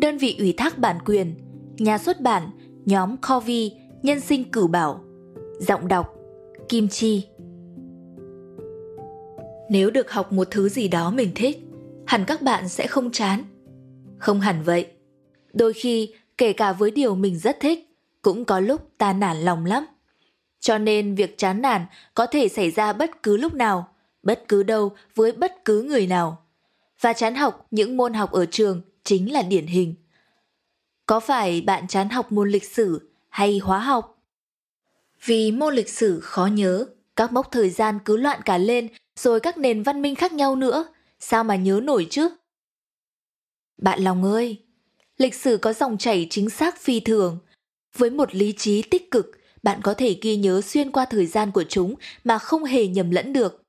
Đơn vị ủy thác bản quyền Nhà xuất bản Nhóm Covey, Nhân sinh cửu bảo. Giọng đọc Kim Chi. Nếu được học một thứ gì đó mình thích Hẳn các bạn sẽ không chán. Không hẳn vậy. Đôi khi kể cả với điều mình rất thích Cũng có lúc ta nản lòng lắm. Cho nên việc chán nản có thể xảy ra bất cứ lúc nào Bất cứ đâu với bất cứ người nào. Và chán học những môn học ở trường chính là điển hình có phải bạn chán học môn lịch sử hay hóa học? Vì môn lịch sử khó nhớ, các mốc thời gian cứ loạn cả lên, rồi các nền văn minh khác nhau nữa, sao mà nhớ nổi chứ? Bạn lòng ơi, lịch sử có dòng chảy chính xác phi thường. Với một lý trí tích cực, bạn có thể ghi nhớ xuyên qua thời gian của chúng mà không hề nhầm lẫn được.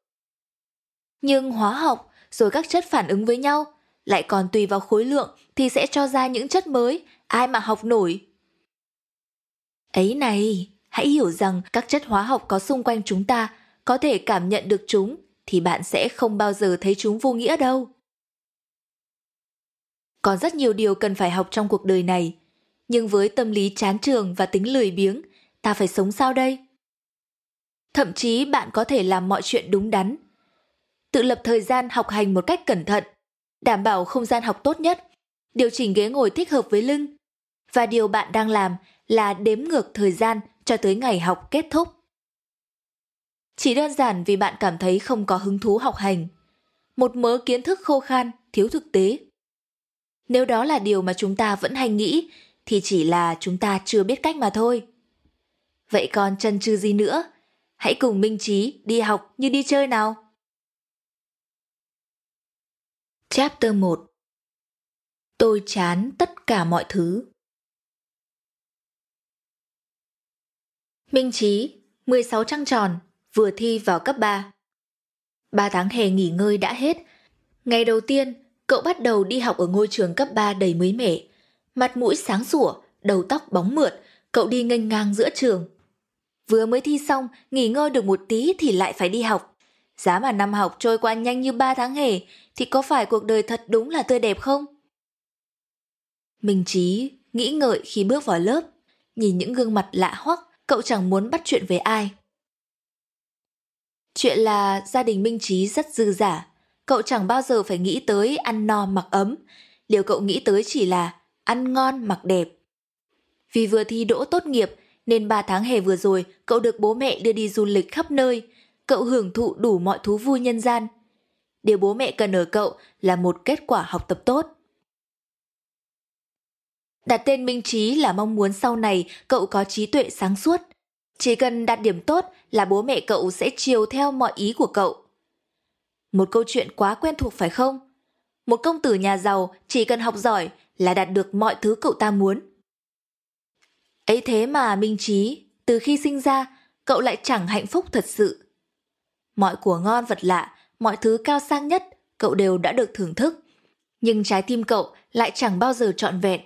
Nhưng hóa học, rồi các chất phản ứng với nhau, lại còn tùy vào khối lượng thì sẽ cho ra những chất mới ai mà học nổi. Ấy này, hãy hiểu rằng các chất hóa học có xung quanh chúng ta có thể cảm nhận được chúng thì bạn sẽ không bao giờ thấy chúng vô nghĩa đâu. Còn rất nhiều điều cần phải học trong cuộc đời này, nhưng với tâm lý chán trường và tính lười biếng, ta phải sống sao đây? Thậm chí bạn có thể làm mọi chuyện đúng đắn. Tự lập thời gian học hành một cách cẩn thận, đảm bảo không gian học tốt nhất, điều chỉnh ghế ngồi thích hợp với lưng, và điều bạn đang làm là đếm ngược thời gian cho tới ngày học kết thúc. Chỉ đơn giản vì bạn cảm thấy không có hứng thú học hành, một mớ kiến thức khô khan, thiếu thực tế. Nếu đó là điều mà chúng ta vẫn hay nghĩ thì chỉ là chúng ta chưa biết cách mà thôi. Vậy còn chân chừ gì nữa? Hãy cùng Minh Trí đi học như đi chơi nào. Chapter 1 Tôi chán tất cả mọi thứ. Minh Trí, 16 trăng tròn, vừa thi vào cấp 3. Ba tháng hè nghỉ ngơi đã hết. Ngày đầu tiên, cậu bắt đầu đi học ở ngôi trường cấp 3 đầy mới mẻ. Mặt mũi sáng sủa, đầu tóc bóng mượt, cậu đi nghênh ngang giữa trường. Vừa mới thi xong, nghỉ ngơi được một tí thì lại phải đi học. Giá mà năm học trôi qua nhanh như ba tháng hè, thì có phải cuộc đời thật đúng là tươi đẹp không? Minh Trí nghĩ ngợi khi bước vào lớp, nhìn những gương mặt lạ hoắc, cậu chẳng muốn bắt chuyện với ai. Chuyện là gia đình Minh Trí rất dư giả, cậu chẳng bao giờ phải nghĩ tới ăn no mặc ấm, điều cậu nghĩ tới chỉ là ăn ngon mặc đẹp. Vì vừa thi đỗ tốt nghiệp nên 3 tháng hè vừa rồi cậu được bố mẹ đưa đi du lịch khắp nơi, cậu hưởng thụ đủ mọi thú vui nhân gian. Điều bố mẹ cần ở cậu là một kết quả học tập tốt. Đặt tên Minh Trí là mong muốn sau này cậu có trí tuệ sáng suốt. Chỉ cần đạt điểm tốt là bố mẹ cậu sẽ chiều theo mọi ý của cậu. Một câu chuyện quá quen thuộc phải không? Một công tử nhà giàu chỉ cần học giỏi là đạt được mọi thứ cậu ta muốn. Ấy thế mà Minh Trí, từ khi sinh ra, cậu lại chẳng hạnh phúc thật sự. Mọi của ngon vật lạ, mọi thứ cao sang nhất, cậu đều đã được thưởng thức. Nhưng trái tim cậu lại chẳng bao giờ trọn vẹn.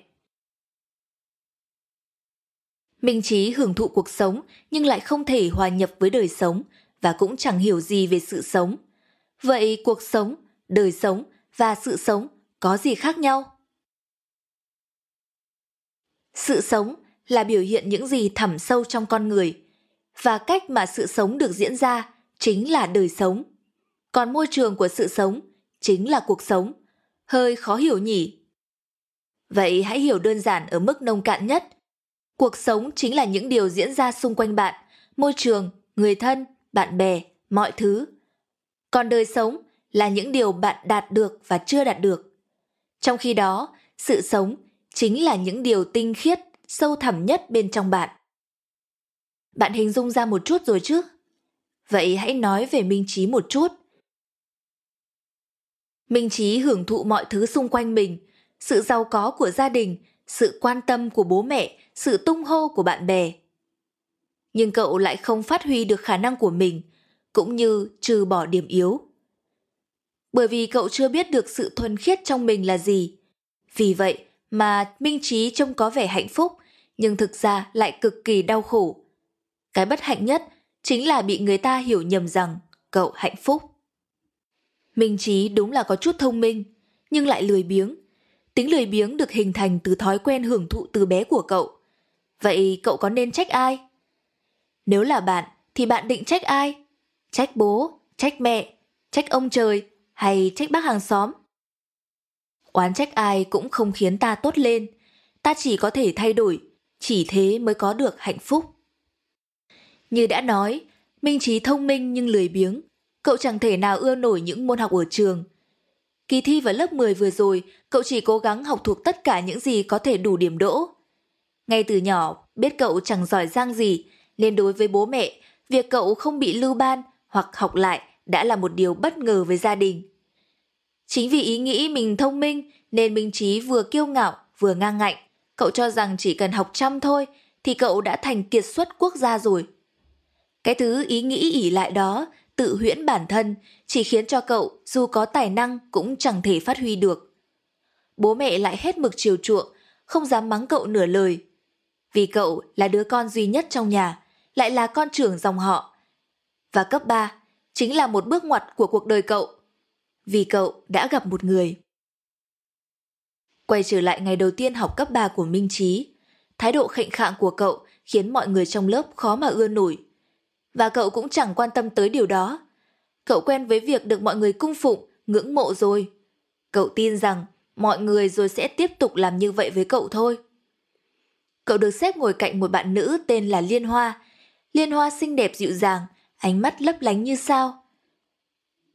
Minh Trí hưởng thụ cuộc sống nhưng lại không thể hòa nhập với đời sống và cũng chẳng hiểu gì về sự sống. Vậy cuộc sống, đời sống và sự sống có gì khác nhau? Sự sống là biểu hiện những gì thẳm sâu trong con người và cách mà sự sống được diễn ra chính là đời sống. Còn môi trường của sự sống chính là cuộc sống. Hơi khó hiểu nhỉ? Vậy hãy hiểu đơn giản ở mức nông cạn nhất Cuộc sống chính là những điều diễn ra xung quanh bạn, môi trường, người thân, bạn bè, mọi thứ. Còn đời sống là những điều bạn đạt được và chưa đạt được. Trong khi đó, sự sống chính là những điều tinh khiết, sâu thẳm nhất bên trong bạn. Bạn hình dung ra một chút rồi chứ? Vậy hãy nói về Minh Trí một chút. Minh Trí hưởng thụ mọi thứ xung quanh mình, sự giàu có của gia đình, sự quan tâm của bố mẹ, sự tung hô của bạn bè. Nhưng cậu lại không phát huy được khả năng của mình, cũng như trừ bỏ điểm yếu. Bởi vì cậu chưa biết được sự thuần khiết trong mình là gì. Vì vậy mà Minh Trí trông có vẻ hạnh phúc, nhưng thực ra lại cực kỳ đau khổ. Cái bất hạnh nhất chính là bị người ta hiểu nhầm rằng cậu hạnh phúc. Minh Trí đúng là có chút thông minh, nhưng lại lười biếng. Tính lười biếng được hình thành từ thói quen hưởng thụ từ bé của cậu. Vậy cậu có nên trách ai? Nếu là bạn, thì bạn định trách ai? Trách bố, trách mẹ, trách ông trời hay trách bác hàng xóm? Oán trách ai cũng không khiến ta tốt lên. Ta chỉ có thể thay đổi, chỉ thế mới có được hạnh phúc. Như đã nói, Minh Trí thông minh nhưng lười biếng, cậu chẳng thể nào ưa nổi những môn học ở trường. Kỳ thi vào lớp 10 vừa rồi, cậu chỉ cố gắng học thuộc tất cả những gì có thể đủ điểm đỗ. Ngay từ nhỏ, biết cậu chẳng giỏi giang gì, nên đối với bố mẹ, việc cậu không bị lưu ban hoặc học lại đã là một điều bất ngờ với gia đình. Chính vì ý nghĩ mình thông minh nên Minh Trí vừa kiêu ngạo vừa ngang ngạnh. Cậu cho rằng chỉ cần học chăm thôi thì cậu đã thành kiệt xuất quốc gia rồi. Cái thứ ý nghĩ ỉ lại đó, tự huyễn bản thân, chỉ khiến cho cậu dù có tài năng cũng chẳng thể phát huy được. Bố mẹ lại hết mực chiều chuộng, không dám mắng cậu nửa lời. Vì cậu là đứa con duy nhất trong nhà, lại là con trưởng dòng họ. Và cấp 3 chính là một bước ngoặt của cuộc đời cậu. Vì cậu đã gặp một người. Quay trở lại ngày đầu tiên học cấp 3 của Minh Trí, thái độ khệnh khạng của cậu khiến mọi người trong lớp khó mà ưa nổi và cậu cũng chẳng quan tâm tới điều đó. Cậu quen với việc được mọi người cung phụng, ngưỡng mộ rồi. Cậu tin rằng mọi người rồi sẽ tiếp tục làm như vậy với cậu thôi. Cậu được xếp ngồi cạnh một bạn nữ tên là Liên Hoa. Liên Hoa xinh đẹp dịu dàng, ánh mắt lấp lánh như sao.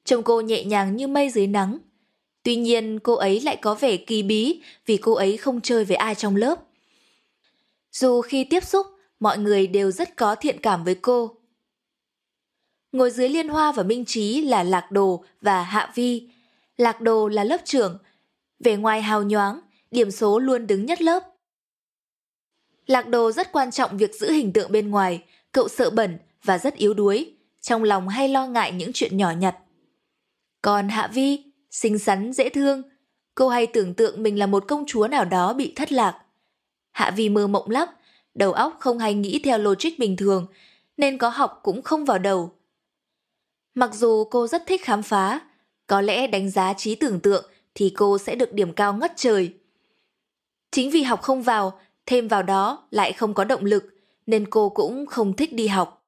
Trông cô nhẹ nhàng như mây dưới nắng. Tuy nhiên cô ấy lại có vẻ kỳ bí vì cô ấy không chơi với ai trong lớp. Dù khi tiếp xúc, mọi người đều rất có thiện cảm với cô. Ngồi dưới liên hoa và minh trí là Lạc Đồ và Hạ Vi. Lạc Đồ là lớp trưởng. Về ngoài hào nhoáng, điểm số luôn đứng nhất lớp. Lạc Đồ rất quan trọng việc giữ hình tượng bên ngoài, cậu sợ bẩn và rất yếu đuối, trong lòng hay lo ngại những chuyện nhỏ nhặt. Còn Hạ Vi, xinh xắn, dễ thương, cô hay tưởng tượng mình là một công chúa nào đó bị thất lạc. Hạ Vi mơ mộng lắm, đầu óc không hay nghĩ theo logic bình thường, nên có học cũng không vào đầu. Mặc dù cô rất thích khám phá, có lẽ đánh giá trí tưởng tượng thì cô sẽ được điểm cao ngất trời. Chính vì học không vào, thêm vào đó lại không có động lực, nên cô cũng không thích đi học.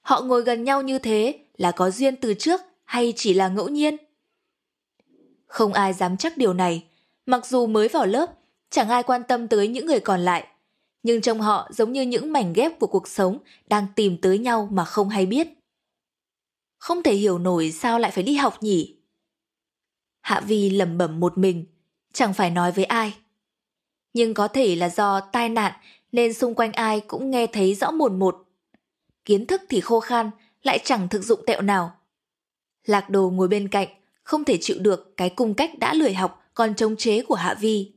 Họ ngồi gần nhau như thế là có duyên từ trước hay chỉ là ngẫu nhiên? Không ai dám chắc điều này, mặc dù mới vào lớp, chẳng ai quan tâm tới những người còn lại. Nhưng trong họ giống như những mảnh ghép của cuộc sống đang tìm tới nhau mà không hay biết. Không thể hiểu nổi sao lại phải đi học nhỉ? Hạ Vi lẩm bẩm một mình, chẳng phải nói với ai. Nhưng có thể là do tai nạn nên xung quanh ai cũng nghe thấy rõ mồn một. Kiến thức thì khô khan, lại chẳng thực dụng tẹo nào. Lạc đồ ngồi bên cạnh, không thể chịu được cái cung cách đã lười học còn chống chế của Hạ Vi.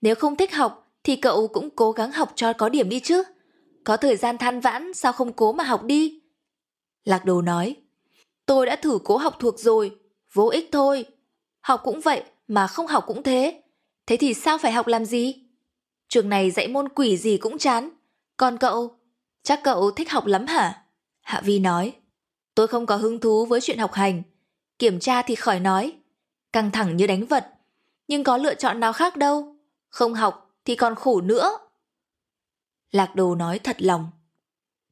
Nếu không thích học thì cậu cũng cố gắng học cho có điểm đi chứ. Có thời gian than vãn sao không cố mà học đi. Lạc đồ nói, tôi đã thử cố học thuộc rồi, vô ích thôi. Học cũng vậy mà không học cũng thế. Thế thì sao phải học làm gì? Trường này dạy môn quỷ gì cũng chán. Còn cậu, chắc cậu thích học lắm hả? Hạ Vi nói, tôi không có hứng thú với chuyện học hành. Kiểm tra thì khỏi nói. Căng thẳng như đánh vật. Nhưng có lựa chọn nào khác đâu. Không học thì còn khổ nữa. Lạc đồ nói thật lòng.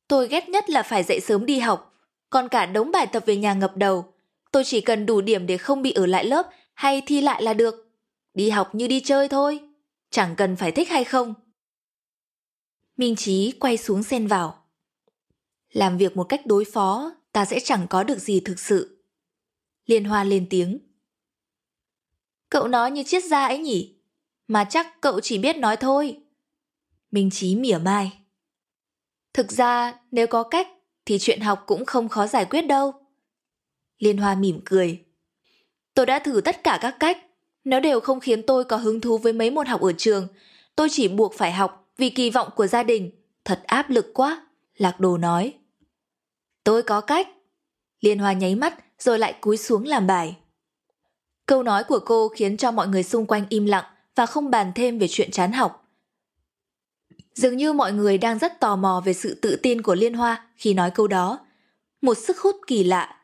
Tôi ghét nhất là phải dậy sớm đi học còn cả đống bài tập về nhà ngập đầu. Tôi chỉ cần đủ điểm để không bị ở lại lớp hay thi lại là được. Đi học như đi chơi thôi, chẳng cần phải thích hay không. Minh Chí quay xuống xen vào. Làm việc một cách đối phó, ta sẽ chẳng có được gì thực sự. Liên Hoa lên tiếng. Cậu nói như triết gia ấy nhỉ? Mà chắc cậu chỉ biết nói thôi. Minh Chí mỉa mai. Thực ra, nếu có cách thì chuyện học cũng không khó giải quyết đâu. Liên Hoa mỉm cười. Tôi đã thử tất cả các cách, Nó đều không khiến tôi có hứng thú với mấy môn học ở trường. Tôi chỉ buộc phải học vì kỳ vọng của gia đình. Thật áp lực quá, Lạc Đồ nói. Tôi có cách. Liên Hoa nháy mắt rồi lại cúi xuống làm bài. Câu nói của cô khiến cho mọi người xung quanh im lặng và không bàn thêm về chuyện chán học. Dường như mọi người đang rất tò mò về sự tự tin của Liên Hoa khi nói câu đó. Một sức hút kỳ lạ.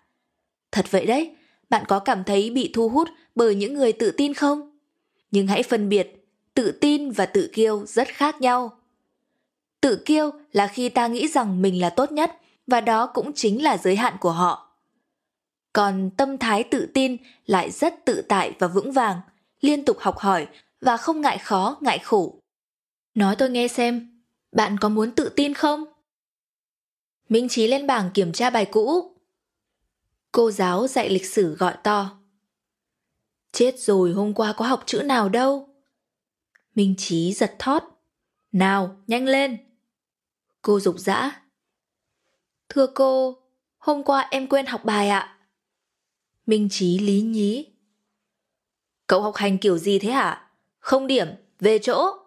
Thật vậy đấy, bạn có cảm thấy bị thu hút bởi những người tự tin không? Nhưng hãy phân biệt, tự tin và tự kiêu rất khác nhau. Tự kiêu là khi ta nghĩ rằng mình là tốt nhất và đó cũng chính là giới hạn của họ. Còn tâm thái tự tin lại rất tự tại và vững vàng, liên tục học hỏi và không ngại khó, ngại khổ. Nói tôi nghe xem, bạn có muốn tự tin không? Minh Trí lên bảng kiểm tra bài cũ. Cô giáo dạy lịch sử gọi to. Chết rồi hôm qua có học chữ nào đâu. Minh Trí giật thót. Nào, nhanh lên. Cô dục dã. Thưa cô, hôm qua em quên học bài ạ. Minh Trí lý nhí. Cậu học hành kiểu gì thế hả? Không điểm, về chỗ.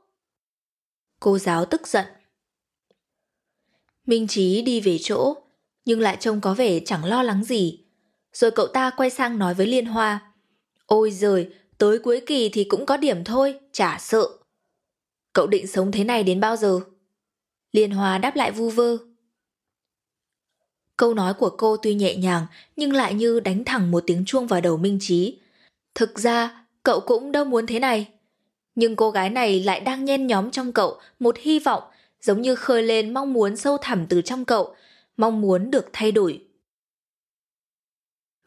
Cô giáo tức giận. Minh Trí đi về chỗ, nhưng lại trông có vẻ chẳng lo lắng gì. Rồi cậu ta quay sang nói với Liên Hoa. Ôi giời, tới cuối kỳ thì cũng có điểm thôi, chả sợ. Cậu định sống thế này đến bao giờ? Liên Hoa đáp lại vu vơ. Câu nói của cô tuy nhẹ nhàng nhưng lại như đánh thẳng một tiếng chuông vào đầu Minh Trí. Thực ra, cậu cũng đâu muốn thế này. Nhưng cô gái này lại đang nhen nhóm trong cậu một hy vọng giống như khơi lên mong muốn sâu thẳm từ trong cậu, mong muốn được thay đổi.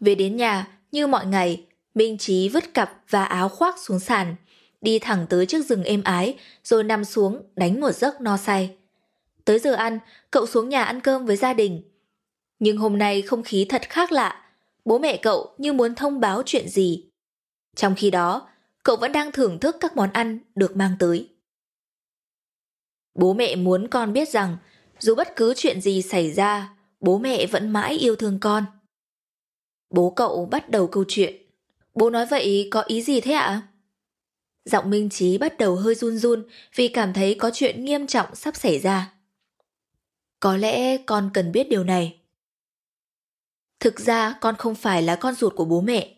Về đến nhà, như mọi ngày, Minh Trí vứt cặp và áo khoác xuống sàn, đi thẳng tới chiếc rừng êm ái, rồi nằm xuống đánh một giấc no say. Tới giờ ăn, cậu xuống nhà ăn cơm với gia đình. Nhưng hôm nay không khí thật khác lạ, bố mẹ cậu như muốn thông báo chuyện gì. Trong khi đó, cậu vẫn đang thưởng thức các món ăn được mang tới. Bố mẹ muốn con biết rằng dù bất cứ chuyện gì xảy ra, bố mẹ vẫn mãi yêu thương con. Bố cậu bắt đầu câu chuyện. Bố nói vậy có ý gì thế ạ? Giọng Minh Trí bắt đầu hơi run run vì cảm thấy có chuyện nghiêm trọng sắp xảy ra. Có lẽ con cần biết điều này. Thực ra con không phải là con ruột của bố mẹ.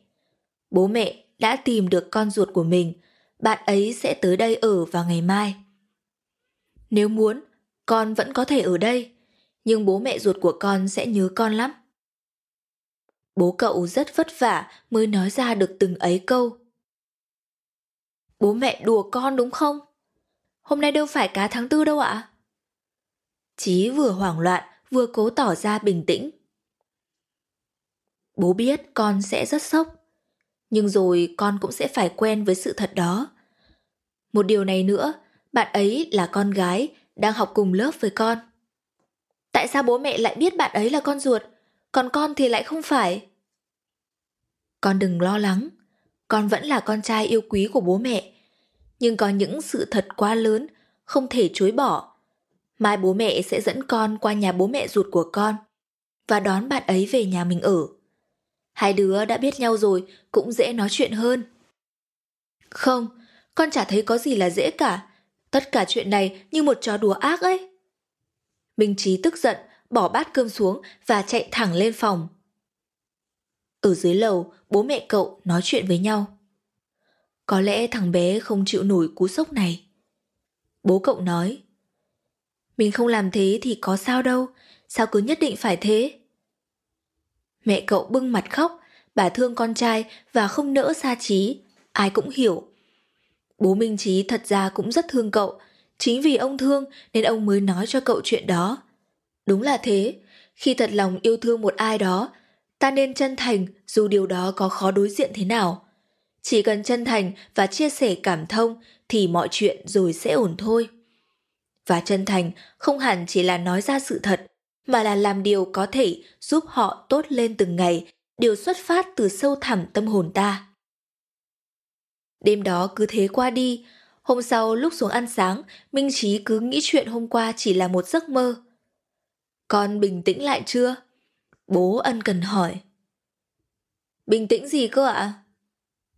Bố mẹ đã tìm được con ruột của mình, bạn ấy sẽ tới đây ở vào ngày mai. Nếu muốn, con vẫn có thể ở đây, nhưng bố mẹ ruột của con sẽ nhớ con lắm. Bố cậu rất vất vả mới nói ra được từng ấy câu. Bố mẹ đùa con đúng không? Hôm nay đâu phải cá tháng tư đâu ạ? Chí vừa hoảng loạn vừa cố tỏ ra bình tĩnh. Bố biết con sẽ rất sốc, nhưng rồi con cũng sẽ phải quen với sự thật đó. Một điều này nữa, bạn ấy là con gái đang học cùng lớp với con. Tại sao bố mẹ lại biết bạn ấy là con ruột, còn con thì lại không phải? Con đừng lo lắng, con vẫn là con trai yêu quý của bố mẹ, nhưng có những sự thật quá lớn không thể chối bỏ. Mai bố mẹ sẽ dẫn con qua nhà bố mẹ ruột của con và đón bạn ấy về nhà mình ở. Hai đứa đã biết nhau rồi cũng dễ nói chuyện hơn. Không, con chả thấy có gì là dễ cả. Tất cả chuyện này như một trò đùa ác ấy. Minh Trí tức giận, bỏ bát cơm xuống và chạy thẳng lên phòng. Ở dưới lầu, bố mẹ cậu nói chuyện với nhau. Có lẽ thằng bé không chịu nổi cú sốc này. Bố cậu nói. Mình không làm thế thì có sao đâu, sao cứ nhất định phải thế? Mẹ cậu bưng mặt khóc, bà thương con trai và không nỡ xa trí, ai cũng hiểu. Bố Minh Trí thật ra cũng rất thương cậu, chính vì ông thương nên ông mới nói cho cậu chuyện đó. Đúng là thế, khi thật lòng yêu thương một ai đó, ta nên chân thành dù điều đó có khó đối diện thế nào. Chỉ cần chân thành và chia sẻ cảm thông thì mọi chuyện rồi sẽ ổn thôi. Và chân thành không hẳn chỉ là nói ra sự thật, mà là làm điều có thể giúp họ tốt lên từng ngày, điều xuất phát từ sâu thẳm tâm hồn ta. Đêm đó cứ thế qua đi, hôm sau lúc xuống ăn sáng, Minh Trí cứ nghĩ chuyện hôm qua chỉ là một giấc mơ. Con bình tĩnh lại chưa? Bố ân cần hỏi. Bình tĩnh gì cơ ạ? À?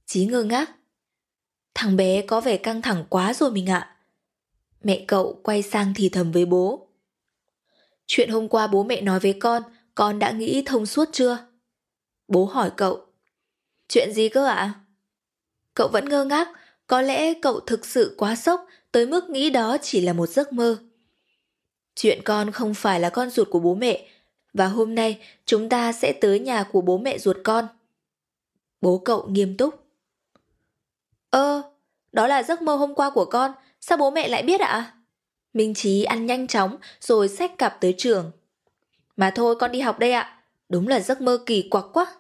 Chí ngơ ngác. Thằng bé có vẻ căng thẳng quá rồi mình ạ. Mẹ cậu quay sang thì thầm với bố. Chuyện hôm qua bố mẹ nói với con, con đã nghĩ thông suốt chưa? Bố hỏi cậu. Chuyện gì cơ ạ? Cậu vẫn ngơ ngác, có lẽ cậu thực sự quá sốc tới mức nghĩ đó chỉ là một giấc mơ. Chuyện con không phải là con ruột của bố mẹ, và hôm nay chúng ta sẽ tới nhà của bố mẹ ruột con. Bố cậu nghiêm túc. Ơ, đó là giấc mơ hôm qua của con, sao bố mẹ lại biết ạ? Minh Trí ăn nhanh chóng rồi xách cặp tới trường. Mà thôi con đi học đây ạ, đúng là giấc mơ kỳ quặc quá.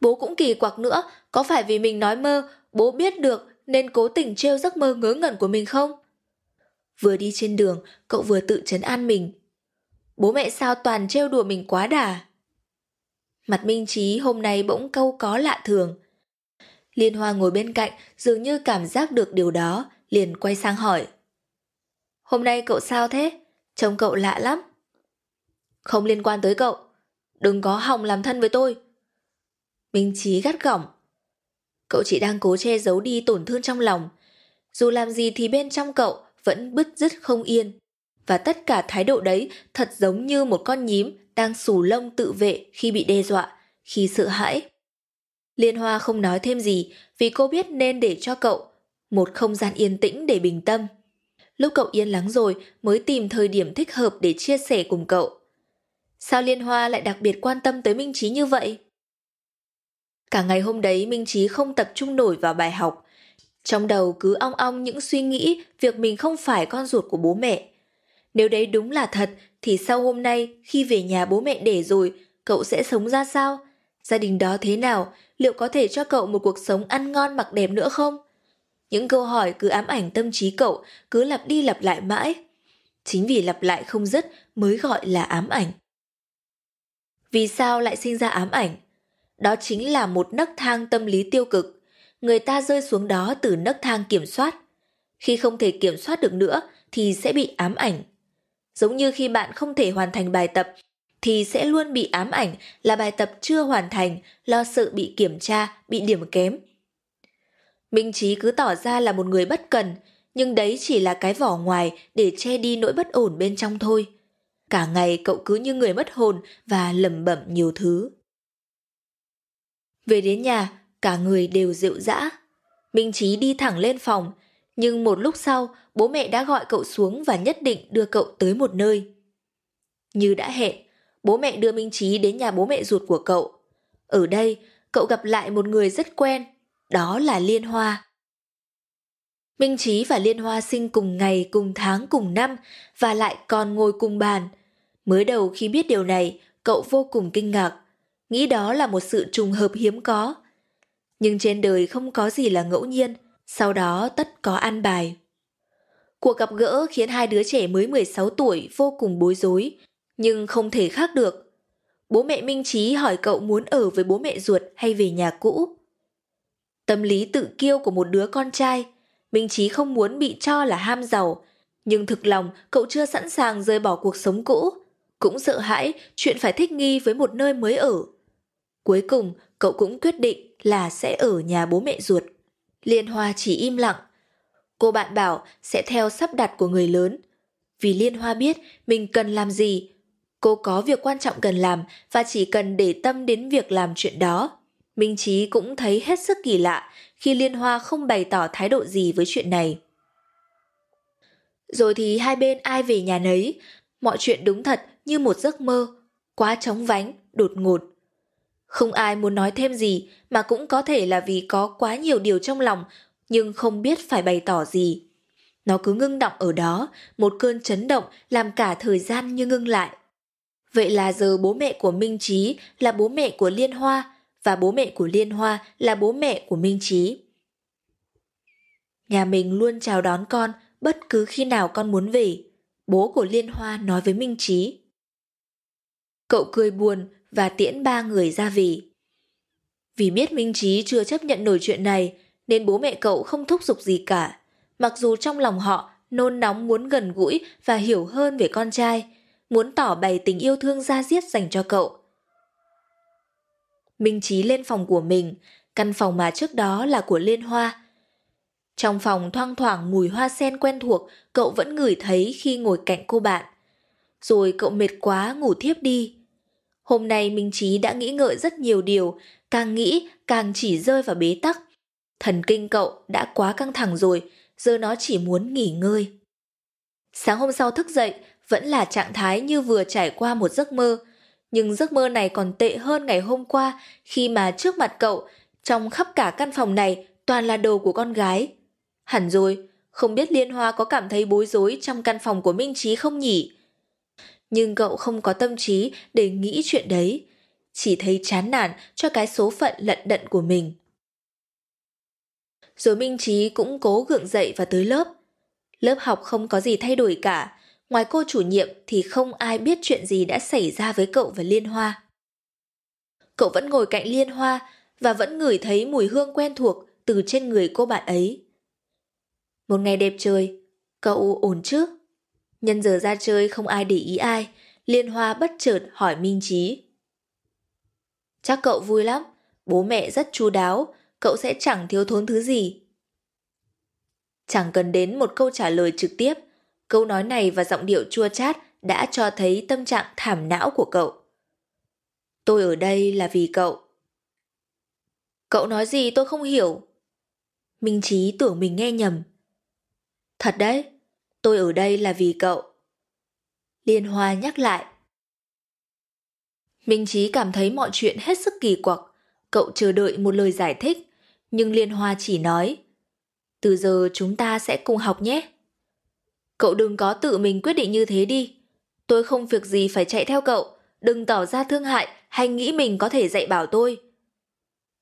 Bố cũng kỳ quặc nữa, có phải vì mình nói mơ, bố biết được nên cố tình trêu giấc mơ ngớ ngẩn của mình không? Vừa đi trên đường, cậu vừa tự chấn an mình. Bố mẹ sao toàn trêu đùa mình quá đà. Mặt Minh Trí hôm nay bỗng câu có lạ thường. Liên Hoa ngồi bên cạnh dường như cảm giác được điều đó, liền quay sang hỏi. Hôm nay cậu sao thế? Trông cậu lạ lắm. Không liên quan tới cậu. Đừng có hòng làm thân với tôi. Minh Trí gắt gỏng. Cậu chỉ đang cố che giấu đi tổn thương trong lòng. Dù làm gì thì bên trong cậu vẫn bứt rứt không yên. Và tất cả thái độ đấy thật giống như một con nhím đang xù lông tự vệ khi bị đe dọa, khi sợ hãi. Liên Hoa không nói thêm gì vì cô biết nên để cho cậu một không gian yên tĩnh để bình tâm. Lúc cậu yên lắng rồi, mới tìm thời điểm thích hợp để chia sẻ cùng cậu. Sao Liên Hoa lại đặc biệt quan tâm tới Minh Trí như vậy? Cả ngày hôm đấy, Minh Trí không tập trung nổi vào bài học. Trong đầu cứ ong ong những suy nghĩ việc mình không phải con ruột của bố mẹ. Nếu đấy đúng là thật, thì sau hôm nay, khi về nhà bố mẹ để rồi, cậu sẽ sống ra sao? Gia đình đó thế nào? Liệu có thể cho cậu một cuộc sống ăn ngon mặc đẹp nữa không? Những câu hỏi cứ ám ảnh tâm trí cậu, cứ lặp đi lặp lại mãi. Chính vì lặp lại không dứt mới gọi là ám ảnh. Vì sao lại sinh ra ám ảnh? Đó chính là một nấc thang tâm lý tiêu cực. Người ta rơi xuống đó từ nấc thang kiểm soát. Khi không thể kiểm soát được nữa thì sẽ bị ám ảnh. Giống như khi bạn không thể hoàn thành bài tập thì sẽ luôn bị ám ảnh là bài tập chưa hoàn thành, lo sợ bị kiểm tra, bị điểm kém. Minh Trí cứ tỏ ra là một người bất cần, nhưng đấy chỉ là cái vỏ ngoài để che đi nỗi bất ổn bên trong thôi. Cả ngày cậu cứ như người mất hồn và lẩm bẩm nhiều thứ. Về đến nhà, cả người đều rượu dã. Minh Trí đi thẳng lên phòng, nhưng một lúc sau, bố mẹ đã gọi cậu xuống và nhất định đưa cậu tới một nơi. Như đã hẹn, bố mẹ đưa Minh Trí đến nhà bố mẹ ruột của cậu. Ở đây, cậu gặp lại một người rất quen, đó là Liên Hoa. Minh Trí và Liên Hoa sinh cùng ngày, cùng tháng, cùng năm và lại còn ngồi cùng bàn. Mới đầu khi biết điều này, cậu vô cùng kinh ngạc, nghĩ đó là một sự trùng hợp hiếm có. Nhưng trên đời không có gì là ngẫu nhiên, sau đó tất có an bài. Cuộc gặp gỡ khiến hai đứa trẻ mới 16 tuổi vô cùng bối rối, nhưng không thể khác được. Bố mẹ Minh Trí hỏi cậu muốn ở với bố mẹ ruột hay về nhà cũ. Tâm lý tự kiêu của một đứa con trai, Minh Trí không muốn bị cho là ham giàu, nhưng thực lòng cậu chưa sẵn sàng rời bỏ cuộc sống cũ, cũng sợ hãi chuyện phải thích nghi với một nơi mới ở. Cuối cùng, cậu cũng quyết định là sẽ ở nhà bố mẹ ruột. Liên Hoa chỉ im lặng. Cô bạn bảo sẽ theo sắp đặt của người lớn. Vì Liên Hoa biết mình cần làm gì. Cô có việc quan trọng cần làm và chỉ cần để tâm đến việc làm chuyện đó. Minh Trí cũng thấy hết sức kỳ lạ khi Liên Hoa không bày tỏ thái độ gì với chuyện này. Rồi thì hai bên ai về nhà nấy, mọi chuyện đúng thật như một giấc mơ, quá chóng vánh, đột ngột. Không ai muốn nói thêm gì mà cũng có thể là vì có quá nhiều điều trong lòng nhưng không biết phải bày tỏ gì. Nó cứ ngưng động ở đó, một cơn chấn động làm cả thời gian như ngưng lại. Vậy là giờ bố mẹ của Minh Trí là bố mẹ của Liên Hoa và bố mẹ của Liên Hoa là bố mẹ của Minh Trí. Nhà mình luôn chào đón con bất cứ khi nào con muốn về, bố của Liên Hoa nói với Minh Trí. Cậu cười buồn và tiễn ba người ra về. Vì biết Minh Trí chưa chấp nhận nổi chuyện này, nên bố mẹ cậu không thúc giục gì cả. Mặc dù trong lòng họ nôn nóng muốn gần gũi và hiểu hơn về con trai, muốn tỏ bày tình yêu thương ra diết dành cho cậu. Minh Trí lên phòng của mình, Căn phòng mà trước đó là của Liên Hoa. Trong phòng thoang thoảng mùi hoa sen quen thuộc cậu vẫn ngửi thấy khi ngồi cạnh cô bạn. Rồi cậu mệt quá ngủ thiếp đi. Hôm nay Minh Trí đã nghĩ ngợi rất nhiều điều, càng nghĩ càng chỉ rơi vào bế tắc. Thần kinh cậu đã quá căng thẳng rồi, giờ nó chỉ muốn nghỉ ngơi. Sáng hôm sau thức dậy, vẫn là trạng thái như vừa trải qua một giấc mơ. Nhưng giấc mơ này còn tệ hơn ngày hôm qua khi mà trước mặt cậu, trong khắp cả căn phòng này toàn là đồ của con gái. Hẳn rồi, không biết Liên Hoa có cảm thấy bối rối trong căn phòng của Minh Trí không nhỉ? Nhưng cậu không có tâm trí để nghĩ chuyện đấy, chỉ thấy chán nản cho cái số phận lận đận của mình. Rồi Minh Trí cũng cố gượng dậy và tới lớp. Lớp học không có gì thay đổi cả, ngoài cô chủ nhiệm thì không ai biết chuyện gì đã xảy ra với cậu và Liên Hoa. Cậu vẫn ngồi cạnh Liên Hoa và vẫn ngửi thấy mùi hương quen thuộc từ trên người cô bạn ấy. Một ngày đẹp trời, cậu ổn chứ? Nhân giờ ra chơi không ai để ý ai, Liên Hoa bất chợt hỏi Minh Trí. Chắc cậu vui lắm, bố mẹ rất chu đáo, cậu sẽ chẳng thiếu thốn thứ gì. Chẳng cần đến một câu trả lời trực tiếp, câu nói này và giọng điệu chua chát đã cho thấy tâm trạng thảm não của cậu. Tôi ở đây là vì cậu. Cậu nói gì tôi không hiểu. Minh Trí tưởng mình nghe nhầm. Thật đấy, tôi ở đây là vì cậu. Liên Hoa nhắc lại. Minh Trí cảm thấy mọi chuyện hết sức kỳ quặc. Cậu chờ đợi một lời giải thích, nhưng Liên Hoa chỉ nói Từ giờ chúng ta sẽ cùng học nhé. Cậu đừng có tự mình quyết định như thế đi. Tôi không việc gì phải chạy theo cậu, đừng tỏ ra thương hại hay nghĩ mình có thể dạy bảo tôi.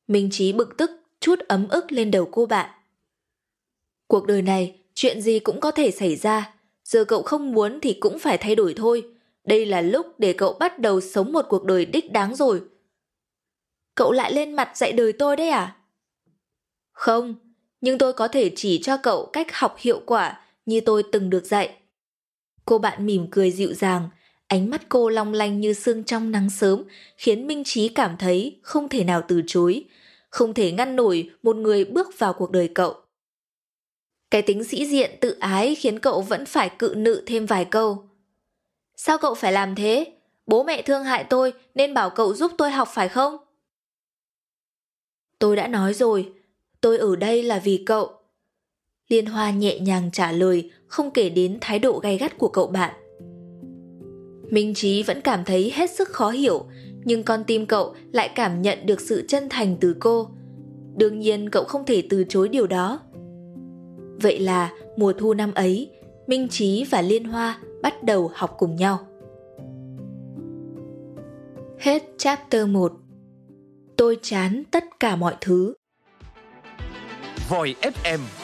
Minh Trí bực tức, chút ấm ức lên đầu cô bạn. Cuộc đời này, chuyện gì cũng có thể xảy ra. Giờ cậu không muốn thì cũng phải thay đổi thôi. Đây là lúc để cậu bắt đầu sống một cuộc đời đích đáng rồi. Cậu lại lên mặt dạy đời tôi đấy à? Không, nhưng tôi có thể chỉ cho cậu cách học hiệu quả như tôi từng được dạy. Cô bạn mỉm cười dịu dàng, ánh mắt cô long lanh như sương trong nắng sớm, khiến Minh Trí cảm thấy không thể nào từ chối, không thể ngăn nổi một người bước vào cuộc đời cậu. Cái tính sĩ diện tự ái khiến cậu vẫn phải cự nự thêm vài câu. Sao cậu phải làm thế? Bố mẹ thương hại tôi nên bảo cậu giúp tôi học phải không? Tôi đã nói rồi, tôi ở đây là vì cậu. Liên Hoa nhẹ nhàng trả lời, không kể đến thái độ gay gắt của cậu bạn. Minh Trí vẫn cảm thấy hết sức khó hiểu, nhưng con tim cậu lại cảm nhận được sự chân thành từ cô. Đương nhiên cậu không thể từ chối điều đó. Vậy là mùa thu năm ấy, Minh Trí và Liên Hoa bắt đầu học cùng nhau. Hết chapter 1 Tôi chán tất cả mọi thứ Voi FM